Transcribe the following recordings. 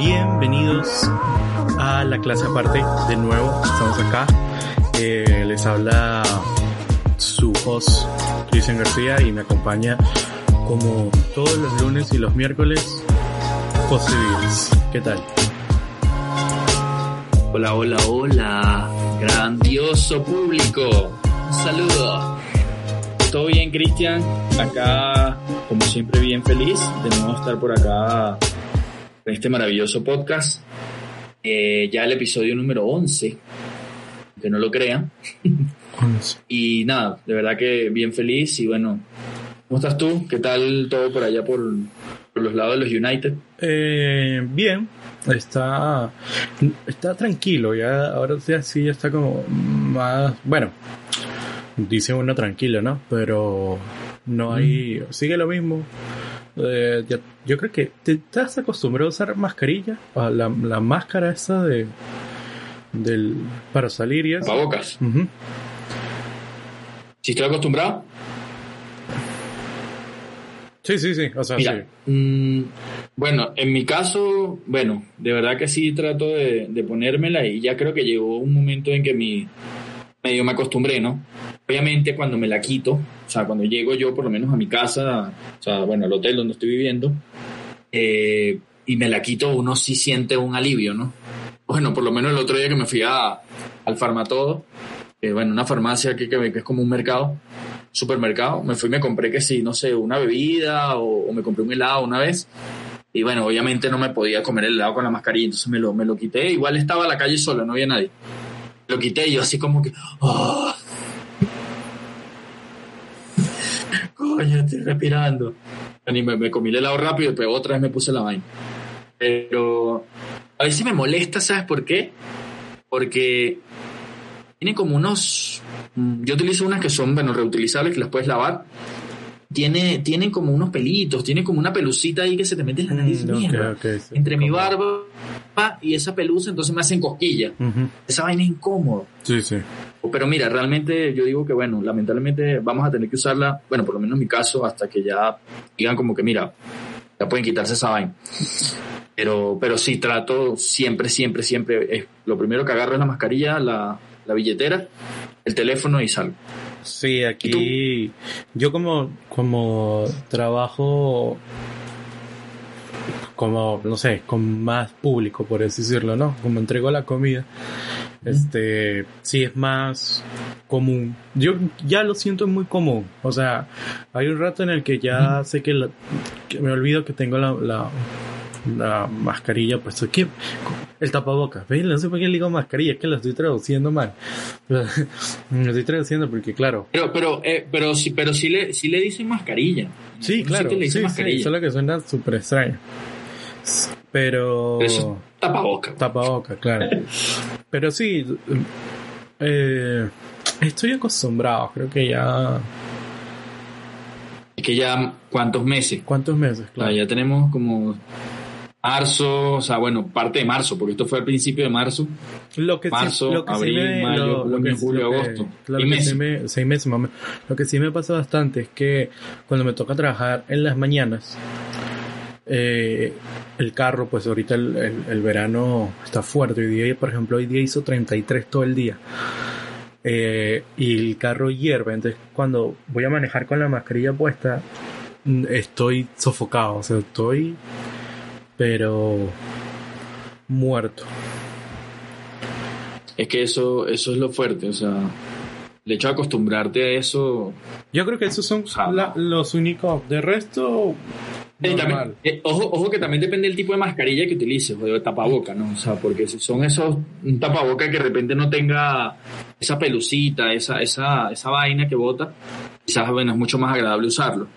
bienvenidos a la clase aparte de nuevo. Estamos acá. Eh, les habla su host Cristian García y me acompaña como todos los lunes y los miércoles José Vives. ¿Qué tal? Hola, hola, hola. Grandioso público. Saludo. ¿Todo bien, Cristian? Acá, como siempre, bien feliz de nuevo estar por acá en este maravilloso podcast. Eh, ya el episodio número 11, que no lo crean. y nada, de verdad que bien feliz y bueno, ¿cómo estás tú? ¿Qué tal todo por allá por, por los lados de los United? Eh, bien, está, está tranquilo, ya ahora ya sí ya está como más, bueno, dice uno tranquilo, ¿no? Pero no hay, sigue lo mismo. Eh, ya- yo creo que te estás acostumbrado a usar mascarilla, a la, la máscara esa de del para salir y eso. Tapabocas. Ujú. Si estoy acostumbrado, Sí, sí, sí, o sea, Mira, sí. mm, bueno, en mi caso, bueno, de verdad que sí trato de, de ponérmela y ya creo que llegó un momento en que mi medio me acostumbré, ¿no? Obviamente cuando me la quito, o sea, cuando llego yo por lo menos a mi casa, o sea, bueno, al hotel donde estoy viviendo, eh, y me la quito, uno sí siente un alivio, ¿no? Bueno, por lo menos el otro día que me fui a, al Farmatodo, eh, bueno, una farmacia que, que es como un mercado, supermercado, me fui y me compré que sí, no sé, una bebida o, me compré un helado una vez. Y bueno, obviamente no me podía comer el helado con la mascarilla, entonces me lo, me lo quité. Igual estaba a la calle sola, no había nadie. Lo quité y yo así como que... ¡ah! Coño, estoy respirando. Y me, me comí el helado rápido, pero otra vez me puse la vaina. Pero a veces me molesta, ¿sabes por qué? Porque tiene como unos. Yo utilizo unas que son, bueno, reutilizables, que las puedes lavar. Tiene, tienen como unos pelitos, tiene como una pelucita ahí que se te mete en la nariz. Mm, mierda. sí. Entre mi barba y esa pelusa, entonces me hacen cosquilla. Esa vaina es incómodo. Sí, sí. Pero mira, realmente yo digo que, bueno, lamentablemente vamos a tener que usarla, bueno, por lo menos en mi caso, hasta que ya digan como que, mira, ya pueden quitarse esa vaina. Pero, pero sí, trato siempre, siempre, siempre. Es, lo primero que agarro es la mascarilla, la, la billetera, el teléfono y salgo. Sí, aquí yo como, como trabajo como, no sé, con más público, por así decirlo, ¿no? Como entrego la comida, este, sí es más común. Yo ya lo siento muy común. O sea, hay un rato en el que ya sé que, la- que me olvido que tengo la, la, la mascarilla puesta. ¿Qué? El tapabocas. ¿Ves? No sé por qué le digo mascarilla, es que lo estoy traduciendo mal. lo estoy traduciendo porque, claro, Pero, pero, eh, pero sí, pero sí le, sí le dicen mascarilla. Sí, claro, sitios le sí, dicen sí, mascarilla. solo que suena súper extraño. Pero... Pero eso es tapaboca. Tapaboca, claro. Pero sí, eh, estoy acostumbrado, creo que ya... Es que ya, ¿cuántos meses? ¿Cuántos meses? O sea, Claro. ya tenemos como marzo, o sea, bueno, parte de marzo, porque esto fue al principio de marzo. Lo que marzo, sí, lo que abril, sí me, mayo, lo, lo que, junio, julio, lo que- agosto. claro que meses. me- seis meses más o menos. Lo que sí me pasa bastante es que cuando me toca trabajar en las mañanas, eh, el carro, pues ahorita el, el- el verano está fuerte. Hoy día, por ejemplo, hoy día hizo 33 todo el día. Eh, y el carro hierve. Entonces, cuando voy a manejar con la mascarilla puesta, estoy sofocado. O sea, estoy, pero muerto. Es que eso, eso es lo fuerte, o sea, el hecho de acostumbrarte a eso. Yo creo que esos son la- los únicos. De resto, Eh, también- eh, ojo, ojo que también depende del tipo de mascarilla que utilices, o de tapaboca, ¿no? O sea, porque si son esos, un tapaboca que de repente no tenga esa pelucita, esa, esa, esa vaina que bota, quizás, bueno, es mucho más agradable usarlo.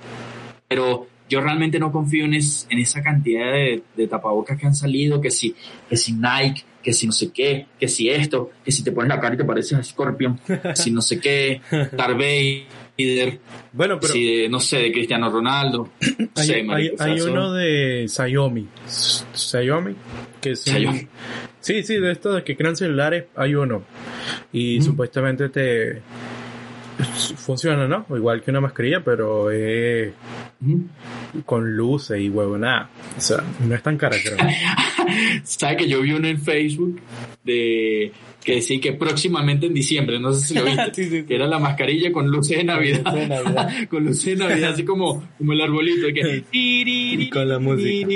Pero yo realmente no confío en, es- en esa cantidad de, de tapabocas que han salido, que si, que si Nike, que si no sé qué, que si esto, que si te pones la cara y te pareces a Scorpion, que si no sé qué, Darth Vader, Bueno, pero si no sé, de Cristiano Ronaldo. hay, sé, hay- hay uno de Xiaomi. Xiaomi, que es un- Xiaomi. Sí, sí, de estos de que crean celulares hay uno. Y Mm. supuestamente te funciona, ¿no? Igual que una mascarilla, pero es Ujú. con luces y huevonada. O sea, no es tan cara, creo. ¿Sabes que yo vi uno en Facebook de que decía que próximamente en diciembre, no sé si lo viste, que era la mascarilla con luces de Navidad, con luces de Navidad, así como, como el arbolito, y con la música.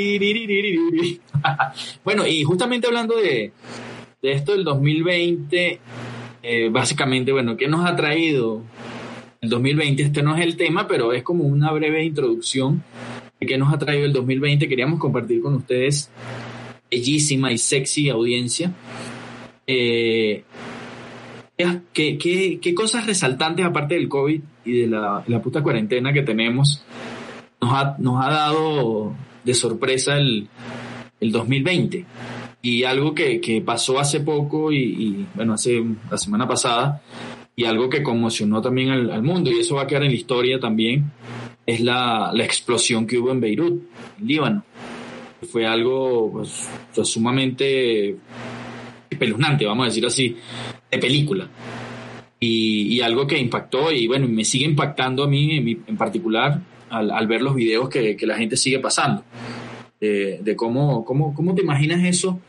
bueno, y justamente hablando de, de esto del 2020, eh, básicamente, bueno, ¿qué nos ha traído el 2020? Este no es el tema, pero es como una breve introducción de qué nos ha traído el 2020. Queríamos compartir con ustedes bellísima y sexy audiencia eh, ¿qué, qué, cosas resaltantes, aparte del COVID y de la, puta cuarentena que tenemos, nos ha, nos ha dado de sorpresa el, el 2020? Y algo que, que pasó hace poco y, bueno, hace la semana pasada, y algo que conmocionó también al, mundo, y eso va a quedar en la historia también, es la, la explosión que hubo en Beirut, en Líbano. Fue algo pues, sumamente espeluznante, vamos a decir así, de película. Y, algo que impactó y bueno, me sigue impactando a mí en, particular al, ver los videos que, la gente sigue pasando. De, cómo, cómo, cómo te imaginas eso,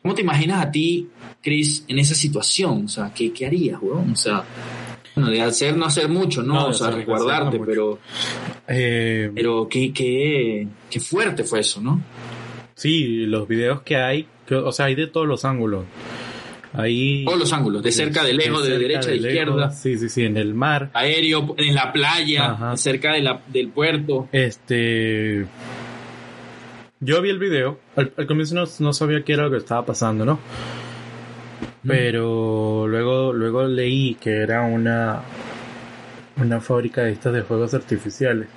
cómo te imaginas a ti, Chris, en esa situación. O sea, ¿qué, qué harías, weón? O sea, bueno, de hacer no hacer mucho, ¿no? o sea, resguardarte, pero. Eh, pero qué, qué, qué fuerte fue eso, ¿no? Sí, los videos que hay, o sea, hay de todos los ángulos. Ahí, todos los ángulos, de cerca, de lejos, de, derecha, de, izquierda. Sí, sí, sí, en el mar. Aéreo, en la playa, cerca de la, del puerto. Este. Yo vi el video. Al, comienzo no, sabía qué era lo que estaba pasando, ¿no? Pero luego, luego leí que era una, una fábrica de estas de juegos artificiales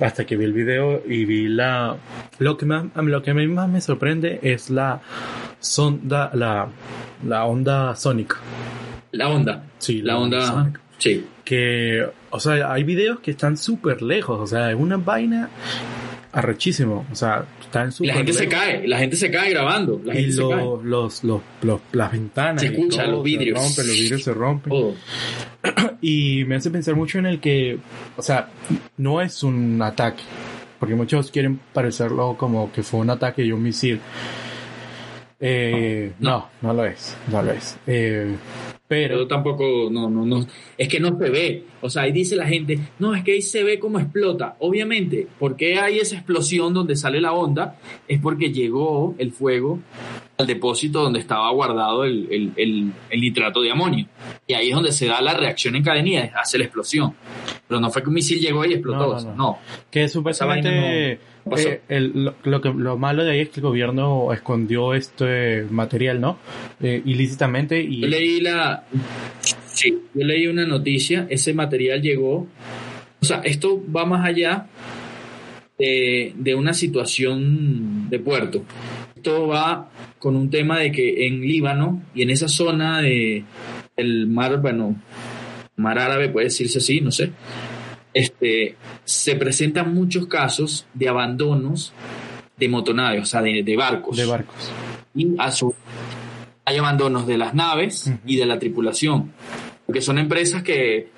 hasta que vi el video y vi la lo que más lo que a mí más me sorprende es la sonda la la onda sónica. La onda. Sí la, onda, sí. Que o sea hay videos que están súper lejos o sea es una vaina arrechísimo o sea están súper la gente se cae la gente se cae grabando la y los, Los, los, las ventanas se escucha los vidrios se rompen los vidrios se rompen y me hace pensar mucho en el que, o sea, no es un ataque, porque muchos quieren parecerlo como que fue un ataque y un misil. Eh, no. no, lo es, no lo es. Eh, pero tampoco, no, no, no, es que no se ve. O sea, ahí dice la gente, no, es que ahí se ve cómo explota. Obviamente, porque hay esa explosión donde sale la onda? Es porque llegó el fuego al depósito donde estaba guardado el, nitrato de amonio. Y ahí es donde se da la reacción en cadenilla, hace la explosión. Pero no fue que un misil llegó y explotó. No, no, Que supuestamente eh, lo, que, lo malo de ahí es que el gobierno escondió este material, ¿no? Eh, ilícitamente y... Yo leí la... Sí, yo leí una noticia, ese material llegó... O sea, esto va más allá de, de una situación de puerto. Esto va con un tema de que en Líbano y en esa zona de el mar, bueno, mar árabe puede decirse así, no sé, este, se presentan muchos casos de abandonos de motonaves, o sea, de, barcos. De barcos. Y a su, hay abandonos de las naves y de la tripulación, porque son empresas que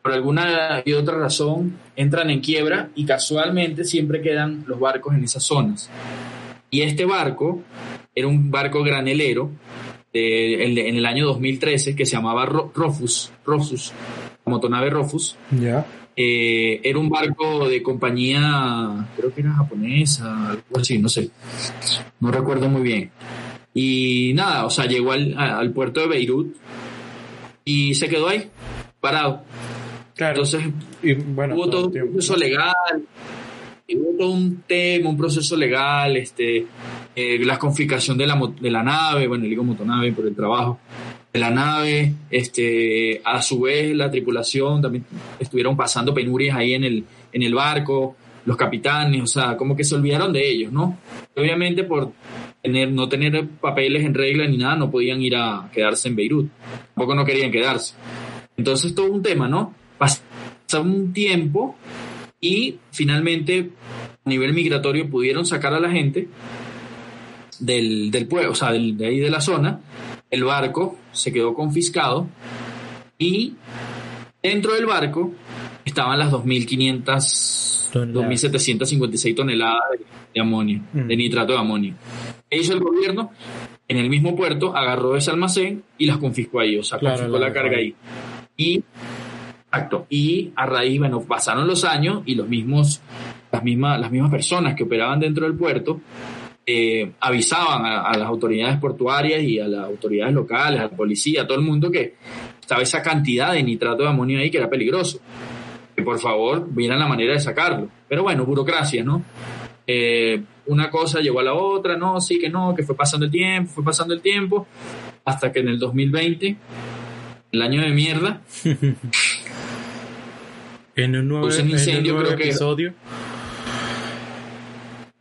por alguna y otra razón entran en quiebra y casualmente siempre quedan los barcos en esas zonas. Y este barco era un barco granelero en el año 2013 que se llamaba Rofus, Rofus, motonave Rofus. Ya. Eh, era un barco de compañía, creo que era japonesa, algo así, no sé, no recuerdo muy bien. Y nada, o sea, llegó al, puerto de Beirut y se quedó ahí, parado. Claro. Entonces, bueno, hubo todo, un proceso legal, hubo todo un tema, un proceso legal, este, eh, la confiscación de la, de la nave, bueno, le digo motonave por el trabajo, la nave, este, a su vez la tripulación también estuvieron pasando penurias ahí en el, en el barco, los capitanes, o sea, como que se olvidaron de ellos, ¿no? Obviamente por tener, no tener papeles en regla ni nada, no podían ir a quedarse en Beirut, tampoco no querían quedarse. Entonces todo un tema, ¿no? Pasó un tiempo y finalmente a nivel migratorio pudieron sacar a la gente del, del pueblo, o sea, de ahí de la zona, el barco se quedó confiscado y dentro del barco estaban las 2.500 2.756 toneladas de, amonio, Mm. de nitrato de amonio. ¿Qué hizo el gobierno? En el mismo puerto agarró ese almacén y las confiscó ahí, o sea, Claro, confiscó la la carga ahí. Y, exacto, y a raíz, bueno, pasaron los años y los mismos, las mismas, las mismas personas que operaban dentro del puerto eh, avisaban a, a las autoridades portuarias y a las autoridades locales, a la policía, a todo el mundo que estaba esa cantidad de nitrato de amonio ahí que era peligroso. Que por favor vieran la manera de sacarlo. Pero bueno, burocracia, ¿no? Eh, una cosa llegó a la otra, no, sí que no, que fue pasando el tiempo, fue pasando el tiempo, hasta que en el 2020, el año de mierda, En un nuevo, Pues un en un incendio, nuevo creo que- episodio.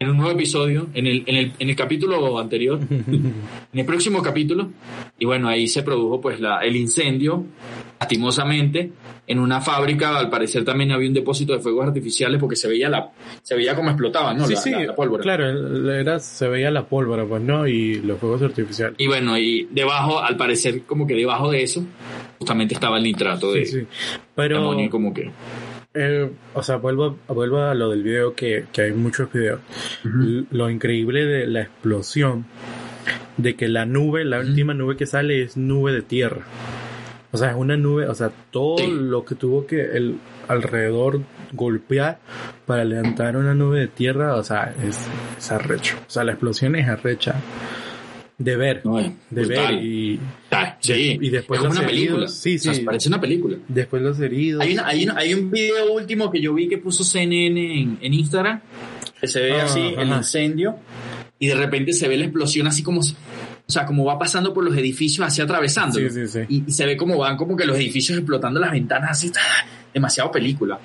En un nuevo episodio, en el, en el, en el capítulo anterior, en el próximo capítulo, y bueno, ahí se produjo pues la, el incendio, lastimosamente, en una fábrica, al parecer también había un depósito de fuegos artificiales porque se veía la, se veía cómo explotaban, ¿no? sí, la, sí, la- la pólvora. claro, era, se veía la pólvora, pues, ¿no? Y los fuegos artificiales. Y bueno, y debajo, al parecer, como que debajo de eso, justamente estaba el nitrato de, Sí, sí. de Pero, amonio, como que. Eh, o sea, vuelvo, vuelvo a lo del video, que, que hay muchos videos. Lo increíble de la explosión, de que la nube, la última nube que sale es nube de tierra. O sea, es una nube, o sea, todo Sí. lo que tuvo que el alrededor golpear para levantar una nube de tierra, o sea, es, es arrecho. O sea, la explosión es arrecha. De ver, No, de brutal. ver y sí, y después es como los una heridos. película. Sí, O sea, sí. parece una película. después los heridos. Hay, una- hay, una- hay un video último que yo vi que puso CNN en, en Instagram, que se ve Ah, así el incendio y de repente se ve la explosión así como, o sea, como va pasando por los edificios así atravesando. Sí, sí, sí. Y, y se ve como van como que los edificios explotando las ventanas así, ¡ah! demasiado película.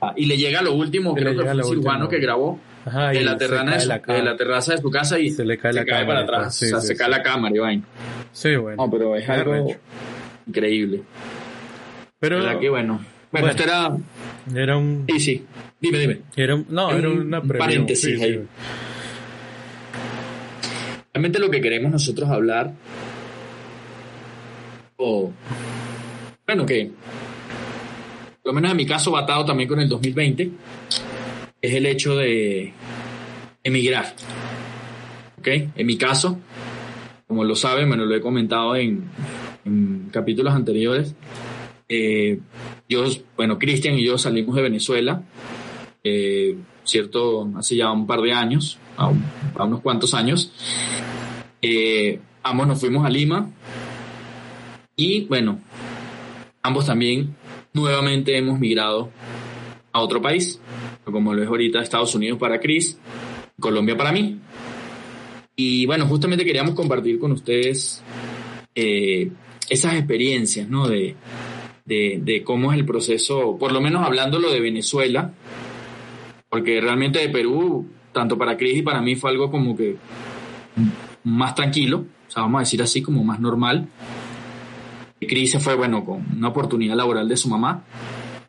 Ah, y le llega lo último, creo que fue un cirujano que grabó Ajá, y la, terrana de, su- la terraza de su casa y Se le cae la cámara, para atrás, pues, sí, o sea, sí, se sí. cae la cámara y vaina. Sí, bueno. No, pero es algo increíble. Pero ¿Verdad que bueno? Bueno, Bueno. esto era... era un, Sí, sí. Dime, dime. era un- no, era una un paréntesis sí, ahí. Realmente lo que queremos nosotros hablar, o bueno, que por lo menos en mi caso va atado también con el 2020, es el hecho de emigrar. ¿Ok? En mi caso, como lo saben, bueno, lo he comentado en, capítulos anteriores, eh, yo, bueno, Cristian y yo salimos de Venezuela, eh, cierto, hace ya un par de años, a unos cuantos años, eh, ambos nos fuimos a Lima y bueno, ambos también nuevamente hemos migrado a otro país, como lo es ahorita Estados Unidos para Chris, Colombia para mí. Y bueno, justamente queríamos compartir con ustedes eh, esas experiencias, ¿no? De, de, cómo es el proceso, por lo menos hablándolo de Venezuela, porque realmente de Perú, tanto para Chris y para mí fue algo como que más tranquilo, o sea, vamos a decir así, como más normal. Y Chris se fue, bueno, con una oportunidad laboral de su mamá.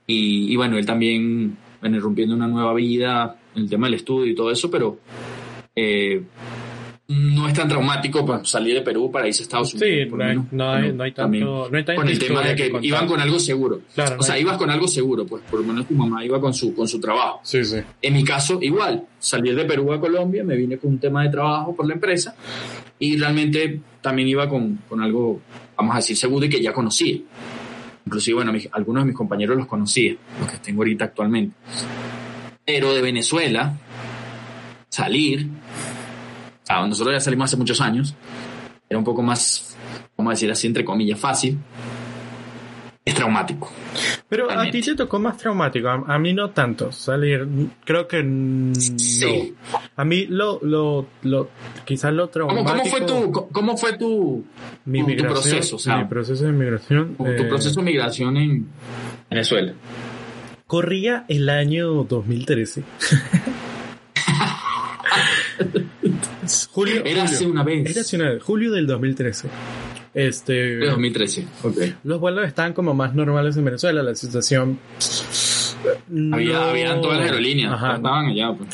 Y, y bueno, él también, bueno, irrumpiendo una nueva vida, el tema del estudio y todo eso, pero eh, no es tan traumático para salir de Perú para irse a Estados Unidos. Sí, por no hay, no hay, no hay también tanto, no hay tanta con el tema de que contar. iban con algo seguro. Claro, o no sea, hay- ibas con algo seguro, pues por lo menos tu mamá iba con su, con su trabajo. Sí, sí. En mi caso, igual, salir de Perú a Colombia, me vine con un tema de trabajo por la empresa y realmente también iba con, con algo, vamos a decir, seguro y que ya conocía. Inclusive, bueno, mis- algunos de mis compañeros los conocía, los que tengo ahorita actualmente. Pero de Venezuela, salir, nosotros ya salimos hace muchos años, era un poco más, vamos a decir así, entre comillas, fácil. Es traumático. Pero a ti te tocó más traumático, a, a mí no tanto salir, creo que no. A mí lo, lo, lo, quizás lo ¿Cómo, traumático. cómo fue tu, cómo fue tu, mi tu- tu migración, proceso, o sea, mi proceso de migración? tu eh, proceso de migración en Venezuela? Corría el año 2013. julio, Era hace julio. una vez. Era hace una vez, julio del 2013. Este, De 2013. Ok. los vuelos estaban como más normales en Venezuela, la situación... Había, no- habían todas las aerolíneas. Ajá, Estaban allá. Pues.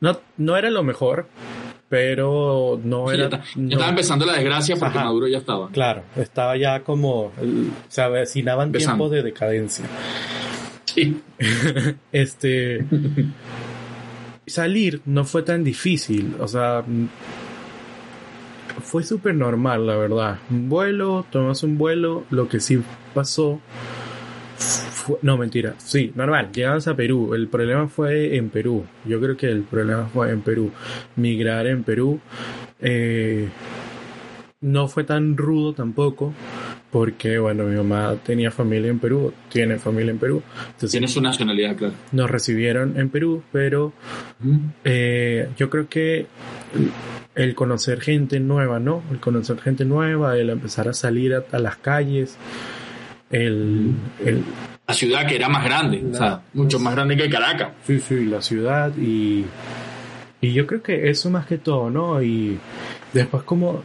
no, no era lo mejor, pero no Sí, era... ya, está- ya no- estaba empezando la desgracia porque Ajá. Maduro ya estaba. Claro, estaba ya como... se avecinaban tiempos de decadencia. Sí. este. salir no fue tan difícil. O sea. Fue súper normal, la verdad. Un vuelo, tomas un vuelo. Lo que sí pasó. fue- no, mentira. Sí, normal. Llegamos a Perú. El problema fue en Perú. Yo creo que el problema fue en Perú. Migrar en Perú. eh, no fue tan rudo tampoco. Porque, bueno, mi mamá tenía familia en Perú. Tiene familia en Perú. Entonces Tiene su nacionalidad, claro. nos recibieron en Perú, pero eh, yo creo que el conocer gente nueva, ¿no? El conocer gente nueva, el empezar a salir a, a las calles, el, el, La ciudad que era más grande, o sea, mucho más grande que Caracas. sí, sí, la ciudad y, y yo creo que eso más que todo, ¿no? Y después como,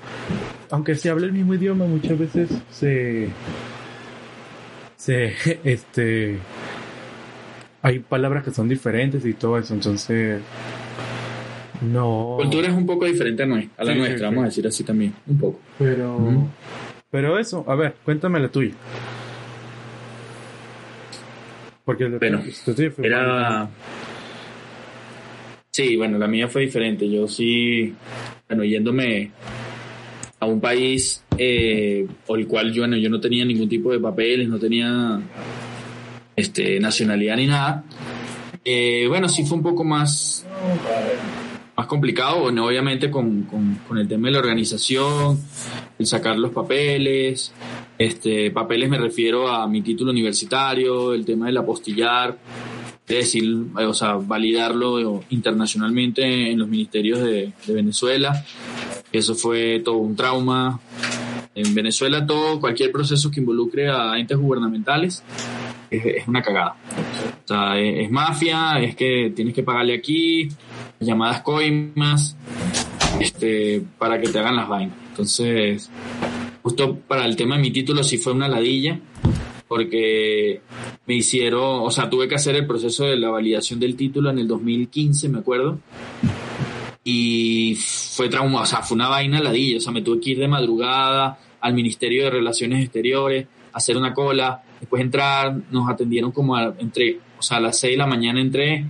aunque se hable el mismo idioma, muchas veces se, se, este, hay palabras que son diferentes y todo eso, entonces, no. La cultura es un poco diferente a, la Sí, nuestra, sí. vamos a decir así también, un poco. Pero, pero eso, a ver, cuéntame la tuya. Porque la Bueno, tuya fue Era. Sí, bueno, la mía fue diferente. Yo sí, bueno, yéndome a un país eh, o el cual yo, bueno, yo no tenía ningún tipo de papeles, no tenía este, nacionalidad ni nada. Eh, bueno, sí fue un poco más, más complicado, obviamente con, con- con el tema de la organización, el sacar los papeles, este, papeles me refiero a mi título universitario, el tema del apostillar, es decir, o sea, validarlo internacionalmente en los ministerios de, de Venezuela. Eso fue todo un trauma. En Venezuela todo, cualquier proceso que involucre a entes gubernamentales es, es una cagada. O sea, es, es mafia, es que tienes que pagarle aquí, llamadas coimas, este, para que te hagan las vainas. Entonces, justo para el tema de mi título sí fue una ladilla, porque me hicieron, o sea, tuve que hacer el proceso de la validación del título en el 2015, me acuerdo. Y fue trauma, o sea, fue una vaina ladilla, o sea, me tuve que ir de madrugada al Ministerio de Relaciones Exteriores, hacer una cola, después entrar, nos atendieron como a, entre, o sea, a las 6 de la mañana entré,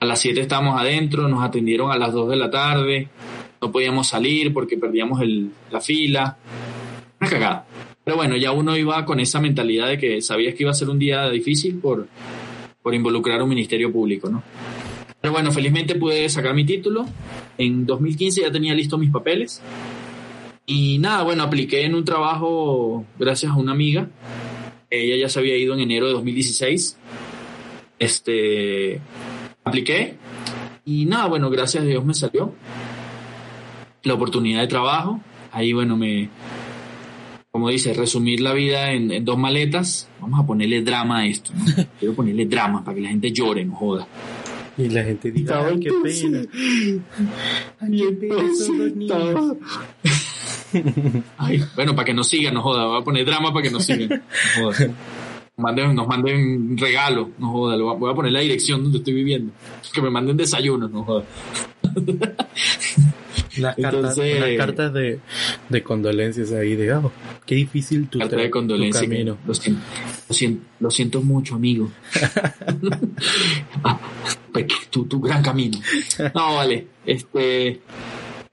a las 7 estábamos adentro, nos atendieron a las 2 de la tarde, no podíamos salir porque perdíamos el, la fila, una cagada. Pero bueno, ya uno iba con esa mentalidad de que sabías que iba a ser un día difícil por, por involucrar un ministerio público, ¿no? Pero bueno, felizmente pude sacar mi título. En 2015 ya tenía listos mis papeles. Y nada, bueno, apliqué en un trabajo gracias a una amiga. Ella ya se había ido en enero de 2016. Este, apliqué. Y nada, bueno, gracias a Dios me salió la oportunidad de trabajo. Ahí, bueno, me, como dice, resumir la vida en, en dos maletas. Vamos a ponerle drama a esto. ¿no? Quiero ponerle drama para que la gente llore, no joda. Y la gente diga, ay, qué pena. Ay, qué pena niños. Ay, bueno, para que nos sigan, no joda. Voy a poner drama para que nos sigan. No joda. Manden, nos manden regalo, no joda. Lo voy a- poner la dirección donde estoy viviendo. Que me manden desayunos, no joda. Las cartas, unas cartas de, de condolencias ahí, de, oh, qué difícil tu, Carta de tu condolencia. que camino. Lo siento, lo, siento, lo siento mucho, amigo. Ah, tu, tu gran camino. No, vale. Este,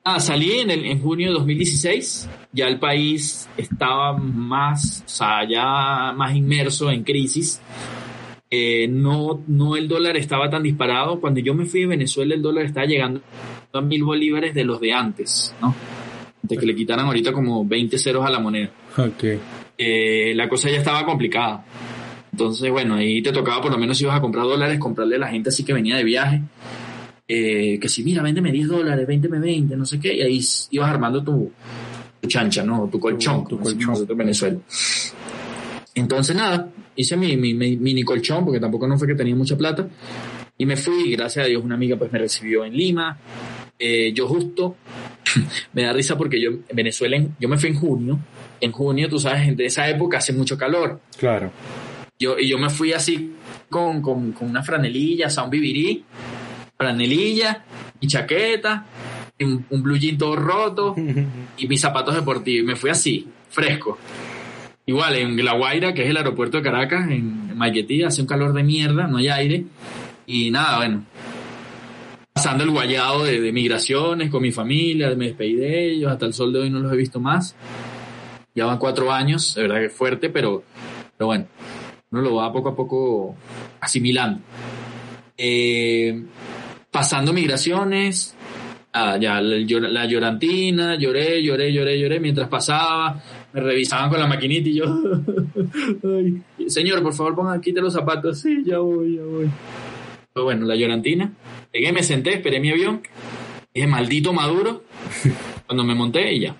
ah, salí en, el, en junio de 2016. Ya el país estaba más, o sea, ya más inmerso en crisis. Eh, no, no el dólar estaba tan disparado. Cuando yo me fui de Venezuela, el dólar estaba llegando a mil bolívares de los de antes, ¿no? De que le quitaran ahorita como 20 ceros a la moneda Ok. eh, la cosa ya estaba complicada. Entonces, bueno, ahí te tocaba por lo menos si ibas a comprar dólares, comprarle a la gente así que venía de viaje. Eh, que si, mira, véndeme 10 dólares, véndeme 20, no sé qué, y ahí ibas armando tu, tu chancha, ¿no? Tu colchón, Tu decimos colchón. nosotros en Venezuela. Entonces, nada, hice mi, mi, mi mini colchón, porque tampoco no fue que tenía mucha plata, y me fui, y gracias a Dios una amiga pues me recibió en Lima. Eh, yo justo, me da risa porque yo en Venezuela, en- yo me fui en junio, en junio, tú sabes, en esa época hace mucho calor. Claro. Yo, y yo me fui así con, con, con una franelilla, o sea, un bibirí, franelilla y chaqueta, y un, un blue jean todo roto y mis zapatos deportivos. Y me fui así, fresco. Igual en La Guaira, que es el aeropuerto de Caracas, en Maiquetía, hace un calor de mierda, no hay aire. Y nada, bueno, pasando el guayado de, de, migraciones con mi familia, me despedí de ellos, hasta el sol de hoy no los he visto más. Ya van cuatro años, de verdad que es fuerte, pero, pero bueno, uno lo va poco a poco asimilando. Eh, pasando migraciones, ah, ya la, la, llorantina, lloré, lloré, lloré, lloré, mientras pasaba, me revisaban con la maquinita y yo, Ay, señor, por favor, ponga, quite los zapatos, sí, ya voy, ya voy. Pero bueno, la llorantina, llegué, me senté, esperé mi avión, dije, maldito Maduro, cuando me monté y ya.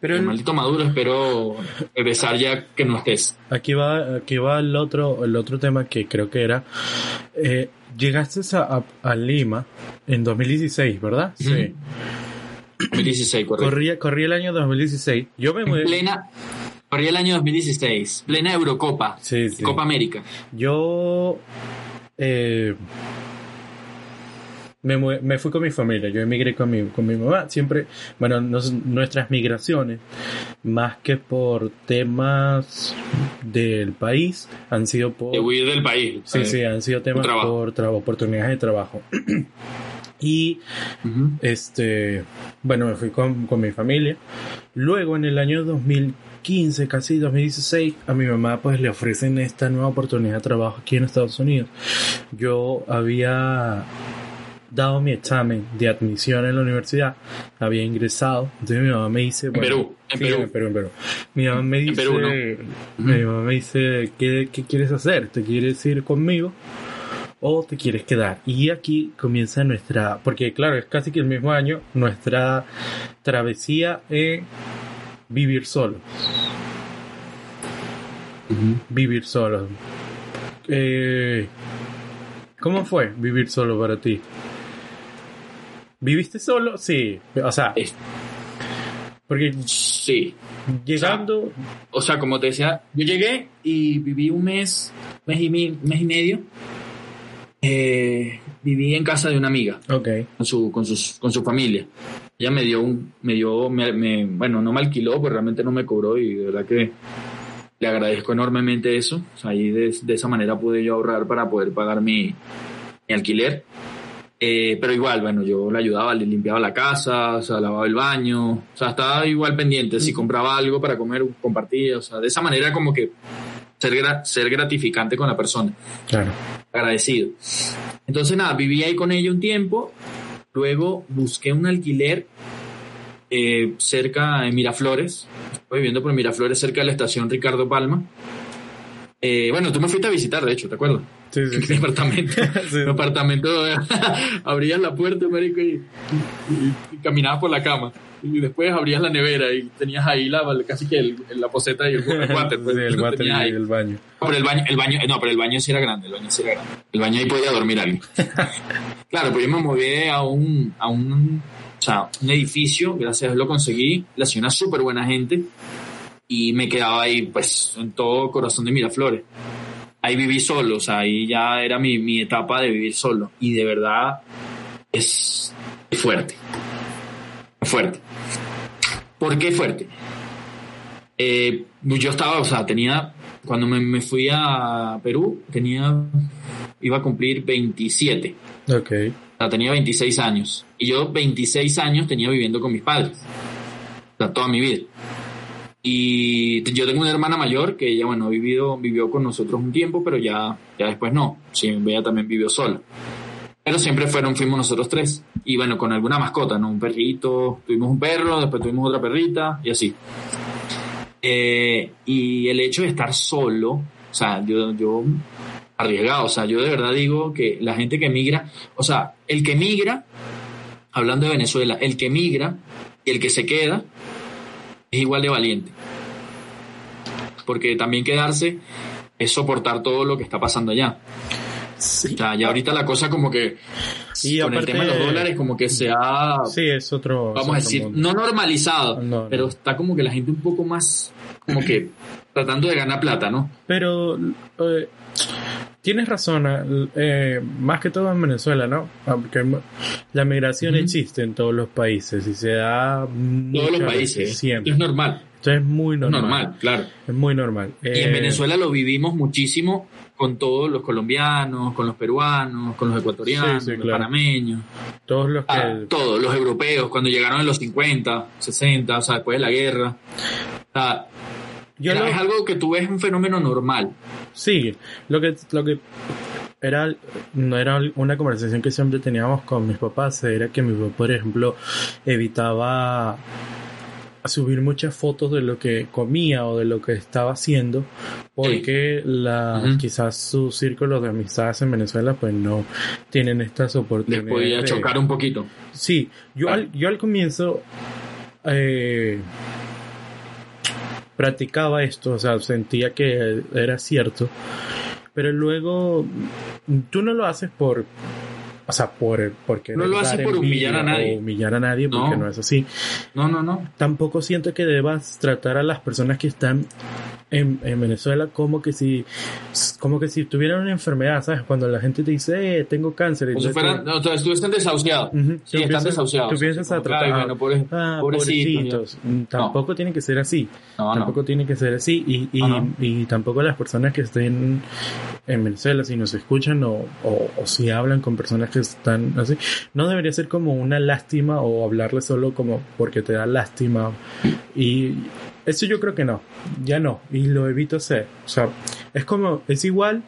Pero el, maldito Maduro, espero regresar ya que no estés. Aquí va, aquí va el otro, el otro tema que creo que era. Eh, llegaste a, a, a, Lima en 2016, ¿verdad? Sí. 2016, correcto. Corría, corría el año 2016. Yo me en plena, corría el año 2016, plena Eurocopa, sí, sí. Copa América. Yo eh, me, me, fui con mi familia, yo emigré con mi, con mi mamá. Siempre, bueno, nos, nuestras migraciones, más que por temas del país, han sido por. De huir del país. Sí, sí, han sido temas por trabajo, oportunidades de trabajo. y, uh -huh. este, bueno, me fui con, con mi familia. Luego, en el año 2015, casi 2016, a mi mamá pues le ofrecen esta nueva oportunidad de trabajo aquí en Estados Unidos. Yo había dado mi examen de admisión en la universidad, había ingresado, entonces mi mamá me dice, bueno, en Perú, en, sí, Perú. en Perú, en Perú, mi mamá me dice, Perú, ¿no? mi mamá me dice, ¿qué, ¿qué quieres hacer? ¿Te quieres ir conmigo? o te quieres quedar. Y aquí comienza nuestra, porque claro, es casi que el mismo año, nuestra travesía en vivir solo. Uh -huh. Vivir solo. Eh, ¿Cómo fue vivir solo para ti? ¿Viviste solo? Sí. O sea, porque sí. Llegando. O sea, o sea, como te decía, yo llegué y viví un mes, mes y, mes y medio. Eh, viví en casa de una amiga. Okay. Con su, con sus, con su familia. Ella me dio un, me dio, me, me, bueno, no me alquiló, pues realmente no me cobró y de verdad que le agradezco enormemente eso. O sea, ahí de, de esa manera pude yo ahorrar para poder pagar mi, mi alquiler. Eh, pero igual, bueno, yo le ayudaba, le limpiaba la casa, o sea, lavaba el baño, o sea, estaba igual pendiente. Si compraba algo para comer, compartía, o sea, de esa manera como que ser, gra ser gratificante con la persona. Claro. Agradecido. Entonces, nada, viví ahí con ella un tiempo. Luego busqué un alquiler eh, cerca de Miraflores. Estoy viviendo por Miraflores, cerca de la estación Ricardo Palma. Eh, bueno, tú me fuiste a visitar, de hecho, ¿te acuerdas? Sí. Mi apartamento, abrías la puerta, marico, y, y, y, caminabas por la cama. Y después abrías la nevera y tenías ahí la, casi que el, la poseta y el, el water. Pues, el water y ahí. el baño. No, pero el baño, el baño, no, pero el baño sí era grande, el baño sí era grande. El baño ahí podía dormir alguien. claro, pues yo me moví a un, a un, o sea, un edificio, gracias a Dios lo conseguí, la una súper buena gente y me quedaba ahí, pues, en todo corazón de Miraflores. Ahí viví solo, o sea, ahí ya era mi, mi etapa de vivir solo. Y de verdad es, fuerte. Fuerte. ¿Por qué fuerte? Eh, yo estaba, o sea, tenía, cuando me, me, fui a Perú, tenía, iba a cumplir 27. Ok. O sea, tenía 26 años. Y yo 26 años tenía viviendo con mis padres. O sea, toda mi vida. Y yo tengo una hermana mayor que ella, bueno, vivido, vivió con nosotros un tiempo, pero ya, ya después no. Sí, ella también vivió sola. Pero siempre fueron, fuimos nosotros tres. Y bueno, con alguna mascota, ¿no? Un perrito, tuvimos un perro, después tuvimos otra perrita y así. Eh, y el hecho de estar solo, o sea, yo, yo arriesgado, o sea, yo de verdad digo que la gente que migra, o sea, el que migra, hablando de Venezuela, el que migra y el que se queda es igual de valiente. Porque también quedarse es soportar todo lo que está pasando allá. Sí. O sea, ya ahorita la cosa como que y con aparte, el tema de los dólares como que se ha, sí, es otro, vamos a decir, mundo. no normalizado, no, pero está como que la gente un poco más, como que tratando de ganar plata, ¿no? Pero eh, tienes razón, eh, más que todo en Venezuela, ¿no? Porque la migración existe en todos los países y se da... Todos los países, siempre. Es normal. Esto es muy normal. Normal, claro. Es muy normal. y en eh, Venezuela lo vivimos muchísimo con todos los colombianos, con los peruanos, con los ecuatorianos, los panameños. Todos los que... Ah, todos, los europeos, cuando llegaron en los 50, 60, o sea, después de la guerra. O sea, es algo que tú ves un fenómeno normal. Sí, lo que, lo que era, no era una conversación que siempre teníamos con mis papás, era que mi papá, por ejemplo, evitaba subir muchas fotos de lo que comía o de lo que estaba haciendo porque la quizás sus círculos de amistades en Venezuela pues no tienen estas oportunidades. Les podía chocar un poquito. Sí, yo, al, yo al comienzo eh, practicaba esto, o sea, sentía que era cierto, pero luego tú no lo haces por o sea, por, porque no lo hace por humillar a nadie. humillar a nadie, porque no. es así. No, no, no. Tampoco siento que debas tratar a las personas que están en, Venezuela como que si como que si tuvieran una enfermedad, ¿sabes? Cuando la gente te dice, eh, tengo cáncer. O si fueran, no, o tú estás desahuciado. Sí, están desahuciados. Tú piensas a tratar. ah, pobrecitos. Tampoco tiene que ser así. tampoco tiene que ser así. Y, y, y, tampoco las personas que estén en Venezuela, si nos escuchan o, o, o si hablan con personas que están así. No debería ser como una lástima o hablarle solo como porque te da lástima. Y eso yo creo que no, ya no, y lo evito hacer. O sea, es como, es igual,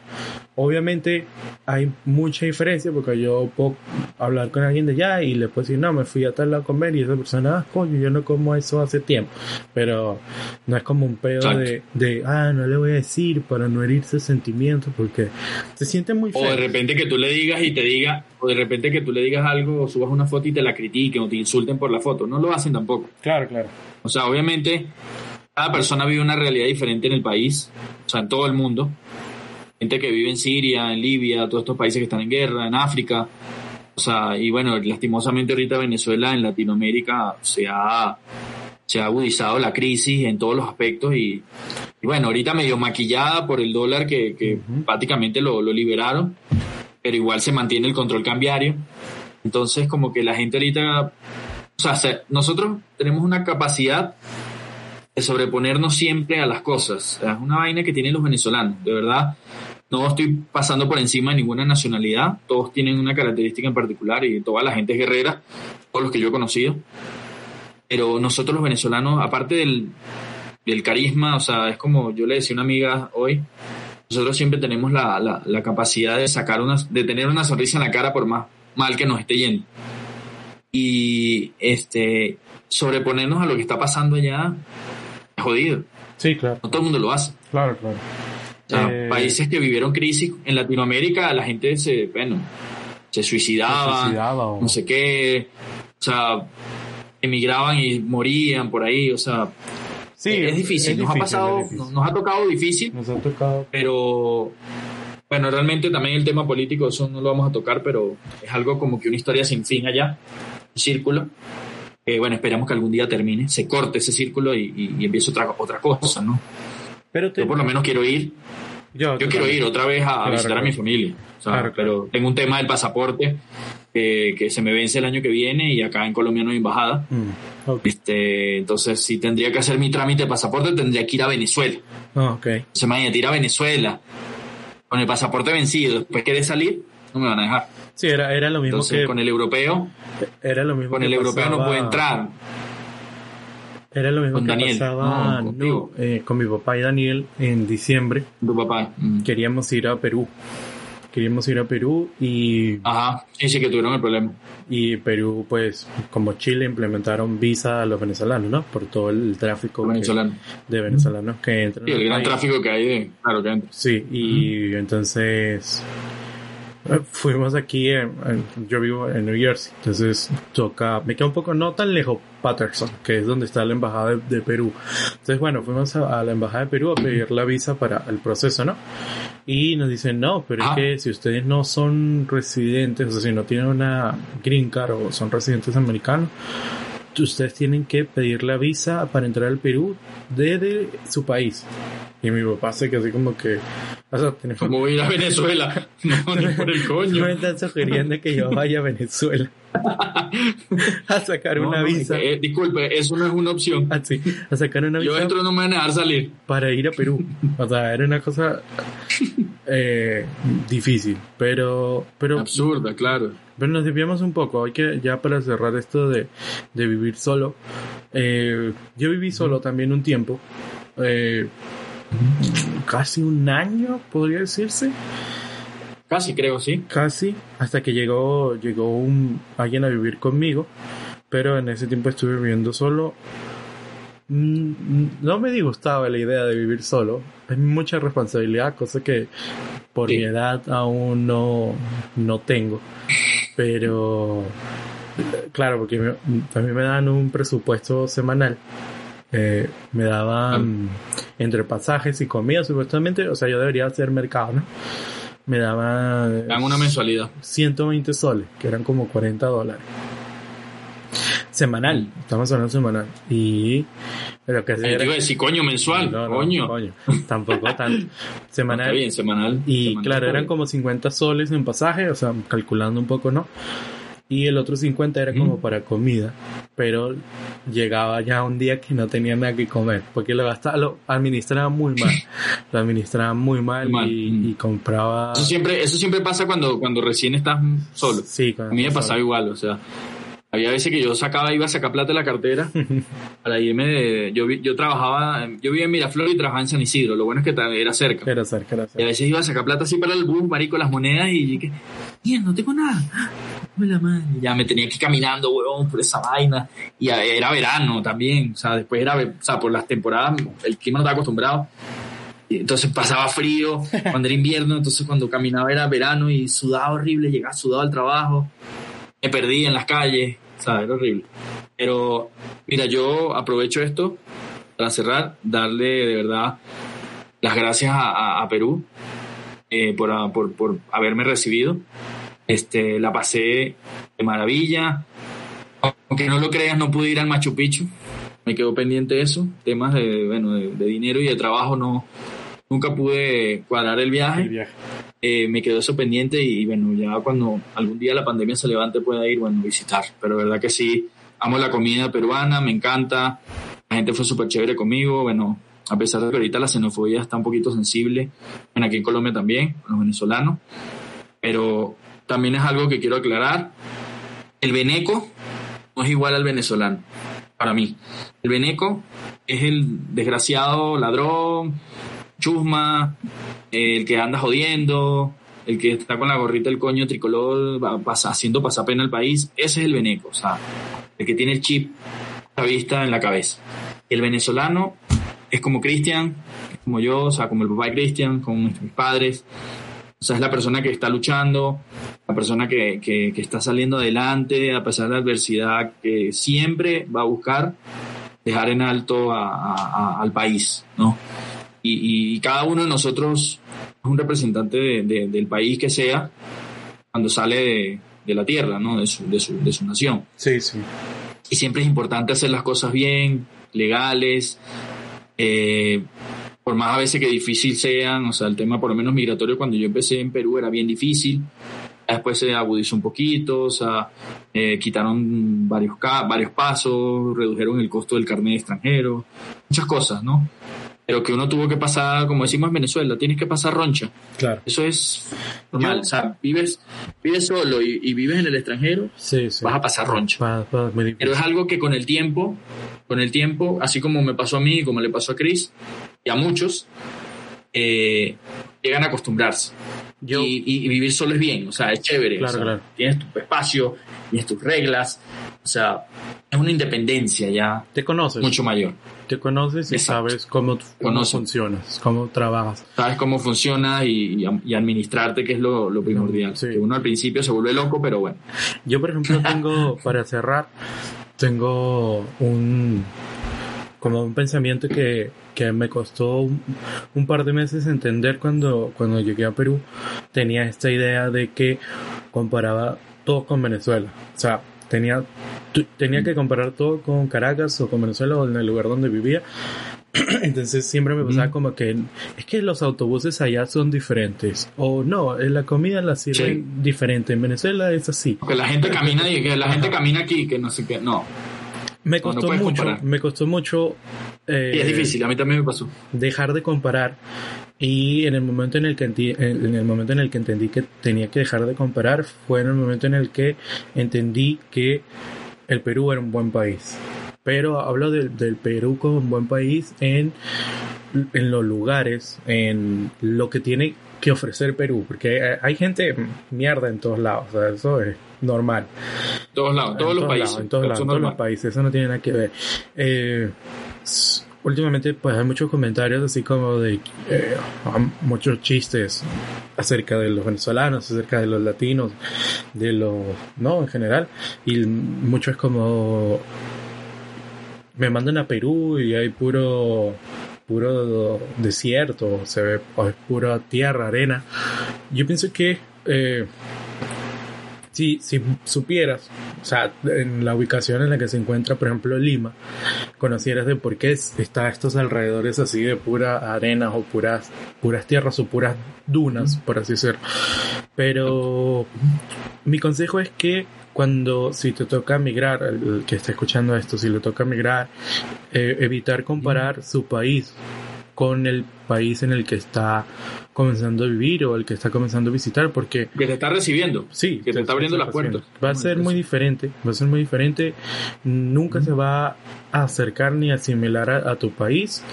obviamente hay mucha diferencia porque yo puedo hablar con alguien de allá y le puedo decir, no, me fui a tal lado a comer y esa persona, ah, coño, yo no como eso hace tiempo. Pero no es como un pedo de, de, ah, no le voy a decir para no herirse sentimientos porque se siente muy feo. O de repente que tú le digas y te diga, o de repente que tú le digas algo o subas una foto y te la critiquen o te insulten por la foto. No lo hacen tampoco. Claro, claro. O sea, obviamente cada persona vive una realidad diferente en el país, o sea, en todo el mundo. Gente que vive en Siria, en Libia, todos estos países que están en guerra, en África. O sea, y bueno, lastimosamente ahorita Venezuela, en Latinoamérica, se ha, se ha agudizado la crisis en todos los aspectos y, bueno, ahorita medio maquillada por el dólar que, prácticamente lo, lo liberaron, pero igual se mantiene el control cambiario. Entonces, como que la gente ahorita, o sea, nosotros tenemos una capacidad sobreponernos siempre a las cosas. Es una vaina que tienen los venezolanos, de verdad. No estoy pasando por encima de ninguna nacionalidad, todos tienen una característica en particular y toda la gente es guerrera, todos los que yo he conocido. Pero nosotros los venezolanos, aparte del, del carisma, o sea, es como yo le decía a una amiga hoy, nosotros siempre tenemos la, la, la capacidad de sacar una, de tener una sonrisa en la cara por más mal que nos esté yendo. Y este, sobreponernos a lo que está pasando allá jodido. Sí, claro. No todo el mundo lo hace. Claro, claro. Eh, países que vivieron crisis en Latinoamérica, la gente se, bueno, se suicidaba, no sé qué, o sea, emigraban y morían por ahí, o sea, sí, es, difícil, nos ha pasado, nos ha tocado difícil, nos ha tocado, pero bueno, realmente también el tema político, eso no lo vamos a tocar, pero es algo como que una historia sin fin allá, un círculo, bueno, esperamos que algún día termine, se corte ese círculo y, empiece otra, otra cosa, ¿no? Pero Yo por lo menos quiero ir. Yo, quiero ir otra vez a, visitar a mi familia. pero tengo un tema del pasaporte que se me vence el año que viene y acá en Colombia no hay embajada. Mm, este, entonces, si tendría que hacer mi trámite de pasaporte, tendría que ir a Venezuela. Oh, okay. Se me ir a Venezuela con el pasaporte vencido. Después quiere salir, no me van a dejar. Sí, era, era lo mismo que... Con el europeo... Era lo mismo Con el europeo no puede entrar. Era lo mismo que pasaba eh, con mi papá y Daniel en diciembre. Tu papá. Mm. Queríamos ir a Perú. Queríamos ir a Perú y... Ajá, sí, sí que tuvieron el problema. Y Perú, pues, como Chile, implementaron visa a los venezolanos, ¿no? Por todo el tráfico de venezolanos que entran. Sí, el gran tráfico que hay de... Claro que entra. Sí, y entonces Fuimos aquí, yo vivo en New Jersey, entonces toca, me queda un poco no tan lejos Patterson, que es donde está la embajada de, Perú. Entonces, bueno, fuimos a, la embajada de Perú a pedir la visa para el proceso, ¿no? Y nos dicen, no, pero es ah. que si ustedes no son residentes, o sea, si no tienen una green card o son residentes americanos, ustedes tienen que pedir la visa para entrar al Perú desde su país. Y mi papá se quedó así como que, o sea, tenés ¿Cómo voy a ir a Venezuela? No, ni por el coño. me están sugiriendo que yo vaya a Venezuela a sacar No, una no, visa. eh, disculpe, eso no es una opción. Así, a sacar una Yo visa entro no me van a dejar salir. para ir a Perú. O sea, era una cosa eh, difícil, pero, pero, Absurda, claro. pero nos desviamos un poco. Hay que, ya para cerrar esto de, de vivir solo, eh, yo viví solo también un tiempo, eh, casi un año, podría decirse. Casi creo, sí. casi hasta que llegó llegó un alguien a vivir conmigo pero en ese tiempo estuve viviendo solo. Mm, no me disgustaba la idea de vivir solo. Es mucha responsabilidad cosa que por Sí. mi edad aún no no tengo. Pero claro porque me- también me dan un presupuesto semanal. Eh, me daban entre pasajes y comida supuestamente. O sea yo debería hacer mercado no me daban Dan una mensualidad. 120 soles, que eran como 40 dólares. Semanal, estamos hablando semanal. Y. Pero que te iba a decir, coño, mensual. No, no, coño. Tampoco tanto. Está Semanal. bien, semanal. y Semanal claro, eran como 50 soles en pasaje, o sea, calculando un poco, ¿no? Y el otro 50 era como Ujú. para comida. Pero llegaba ya un día que no tenía nada que comer, porque lo gastaba, lo administraba muy mal. lo administraba muy mal, Mal, y, mm. y compraba. Eso siempre, eso siempre pasa cuando, cuando recién estás solo. Sí, A mí me pasaba igual, o sea, había veces que yo sacaba, iba a sacar plata de la cartera para irme de, yo, yo trabajaba, yo vivía en Miraflores y trabajaba en San Isidro, lo bueno es que era cerca. Era cerca, era Y a cerca. veces iba a sacar plata así para el bus, marico, las monedas y que, mira, no tengo nada. Uy, la madre. Ya me tenía que ir caminando, huevón, por esa vaina. Y era verano también, o sea, después era, o sea, por las temporadas, el clima no estaba acostumbrado. Y entonces pasaba frío, cuando era invierno, entonces cuando caminaba era verano y sudaba horrible, llegaba sudado al trabajo, me perdía en las calles, o sea, era horrible. Pero, mira, yo aprovecho esto para cerrar, darle de verdad las gracias a, a- a Perú eh, por, por, por haberme recibido. Este, la pasé de maravilla. Aunque no lo creas, no pude ir al Machu Picchu. Me quedó pendiente eso. Temas de, bueno, de, de dinero y de trabajo no, nunca pude cuadrar el viaje. El viaje. Eh, me quedó eso pendiente y, bueno, ya cuando algún día la pandemia se levante pueda ir, bueno, visitar. Pero verdad que sí, amo la comida peruana, me encanta. La gente fue súper chévere conmigo, bueno, a pesar de que ahorita la xenofobia está un poquito sensible, bueno, aquí en Colombia también, los venezolanos. Pero también es algo que quiero aclarar. El veneco no es igual al venezolano, para mí. El veneco es el desgraciado ladrón, chusma, el que anda jodiendo, el que está con la gorrita del coño tricolor pasa- haciendo pasapena al país, ese es el veneco, o sea, el que tiene el chip a vista en la cabeza. El venezolano es como Cristian, como yo, o sea, como el papá de Cristian, como mis padres. O sea, es la persona que está luchando, la persona que, que- que está saliendo adelante a pesar de la adversidad, que siempre va a buscar dejar en alto a- a- a- al país, ¿no? Y, y cada uno de nosotros es un representante de- de- del país que sea cuando sale de, de la tierra, ¿no? De su, de su, de su nación. Sí, sí. Y siempre es importante hacer las cosas bien, legales, eh, por más a veces que difícil sean, o sea, el tema por lo menos migratorio cuando yo empecé en Perú era bien difícil, después se agudizó un poquito, o sea, eh, quitaron varios, varios pasos, redujeron el costo del carnet de extranjero, muchas cosas, ¿no? Pero que uno tuvo que pasar, como decimos en Venezuela, tienes que pasar roncha. Claro. Eso es normal. Yo- O sea, vives, vives solo y, y vives en el extranjero, Sí, sí. vas a pasar roncha. Pero es algo que con el tiempo, con el tiempo, así como me pasó a mí, como le pasó a Chris y a muchos, eh, llegan a acostumbrarse. Yo- Y, vivir solo es bien, o sea, es chévere. Claro, o sea, claro. Tienes tu espacio, tienes tus reglas, o sea, es una independencia ya Te conoces. mucho mayor. Te conoces y Exacto. sabes cómo, cómo funcionas, cómo trabajas. Sabes cómo funciona y, y- y administrarte, que es lo, lo primordial. Sí. Que uno al principio se vuelve loco, pero bueno. Yo, por ejemplo, tengo, para cerrar, tengo un, como un pensamiento que, que me costó un, un par de meses entender cuando, cuando llegué a Perú. Tenía esta idea de que comparaba todo con Venezuela. O sea, tenía tenía que comparar todo con Caracas o con Venezuela o en el lugar donde vivía. Entonces siempre me pasaba como que es que los autobuses allá son diferentes. O no, la comida la sirven diferente. En Venezuela es así. Que la gente camina y que la gente camina aquí, que no sé qué. No. Me costó mucho, me costó mucho. Eh, y es difícil, a mí también me pasó. Dejar de comparar y en el momento en el que en el momento en el que entendí que tenía que dejar de comparar fue en el momento en el que entendí que el Perú era un buen país. Pero hablo del Perú como un buen país en, en los lugares, en lo que tiene que ofrecer Perú, porque hay gente mierda en todos lados, o sea, eso es normal. Todos lados, todos los países. en todos, lados, todos los países, eso no tiene nada que ver. Eh, últimamente pues hay muchos comentarios así como de eh, muchos chistes acerca de los venezolanos, acerca de los latinos, de los, no, en general, y mucho es como me mandan a Perú y hay puro puro desierto, se ve es pura tierra, arena. Yo pienso que eh, si, si supieras, o sea, en la ubicación en la que se encuentra, por ejemplo, Lima, conocieras de por qué está estos alrededores así de pura arena o puras, puras tierras o puras dunas, por así decirlo. Pero mi consejo es que cuando si te toca migrar, el que está escuchando esto, si le toca migrar, eh, evitar comparar su país con el país en el que está comenzando a vivir o el que está comenzando a visitar porque que te está recibiendo sí que te está abriendo las puertas. Va a ser muy diferente va a ser muy diferente. Nunca se va a acercar ni asimilar a, tu país.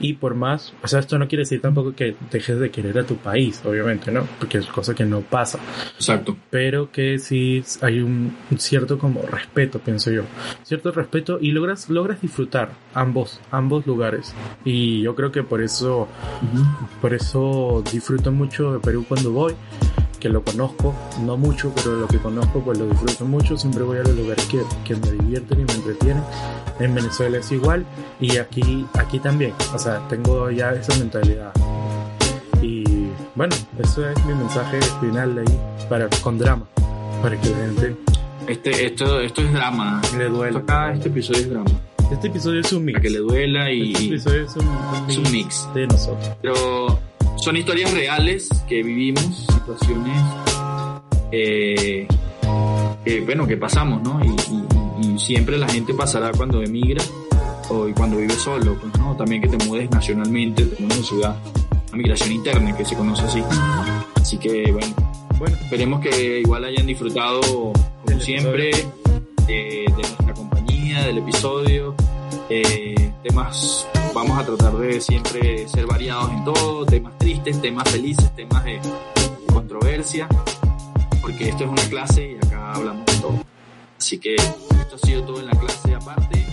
Y por más o sea esto no quiere decir tampoco que dejes de querer a tu país obviamente no porque es cosa que no pasa. Exacto. Pero que sí hay un, cierto como respeto pienso yo. Cierto respeto y logras logras disfrutar ambos ambos lugares. Y yo creo que por eso por eso disfruto mucho de Perú cuando voy, que lo conozco, no mucho, pero lo que conozco pues lo disfruto mucho. Siempre voy a los lugares que, que me divierten y me entretienen. En Venezuela es igual y aquí, aquí también. O sea, tengo ya esa mentalidad. Y bueno, eso es mi mensaje final ahí para, con drama, para que la gente... Este, esto, esto es drama. Le duele. este episodio es drama. Este episodio es un mix. Para que le duela y. Este episodio es un, mix, de nosotros. Pero son historias reales que vivimos, situaciones eh, que, bueno, que pasamos, ¿no? Y, siempre la gente pasará cuando emigra o cuando vive solo, pues, ¿no? También que te mudes nacionalmente, te mudes de ciudad. Una migración interna que se conoce así. Así que, bueno, bueno. esperemos que igual hayan disfrutado, como siempre, de nuestra compañía, del episodio. Eh, temas, vamos a tratar de siempre ser variados en todo, temas tristes, temas felices, temas de controversia, porque esto es una clase y acá hablamos de todo. Así que esto ha sido todo en la clase aparte.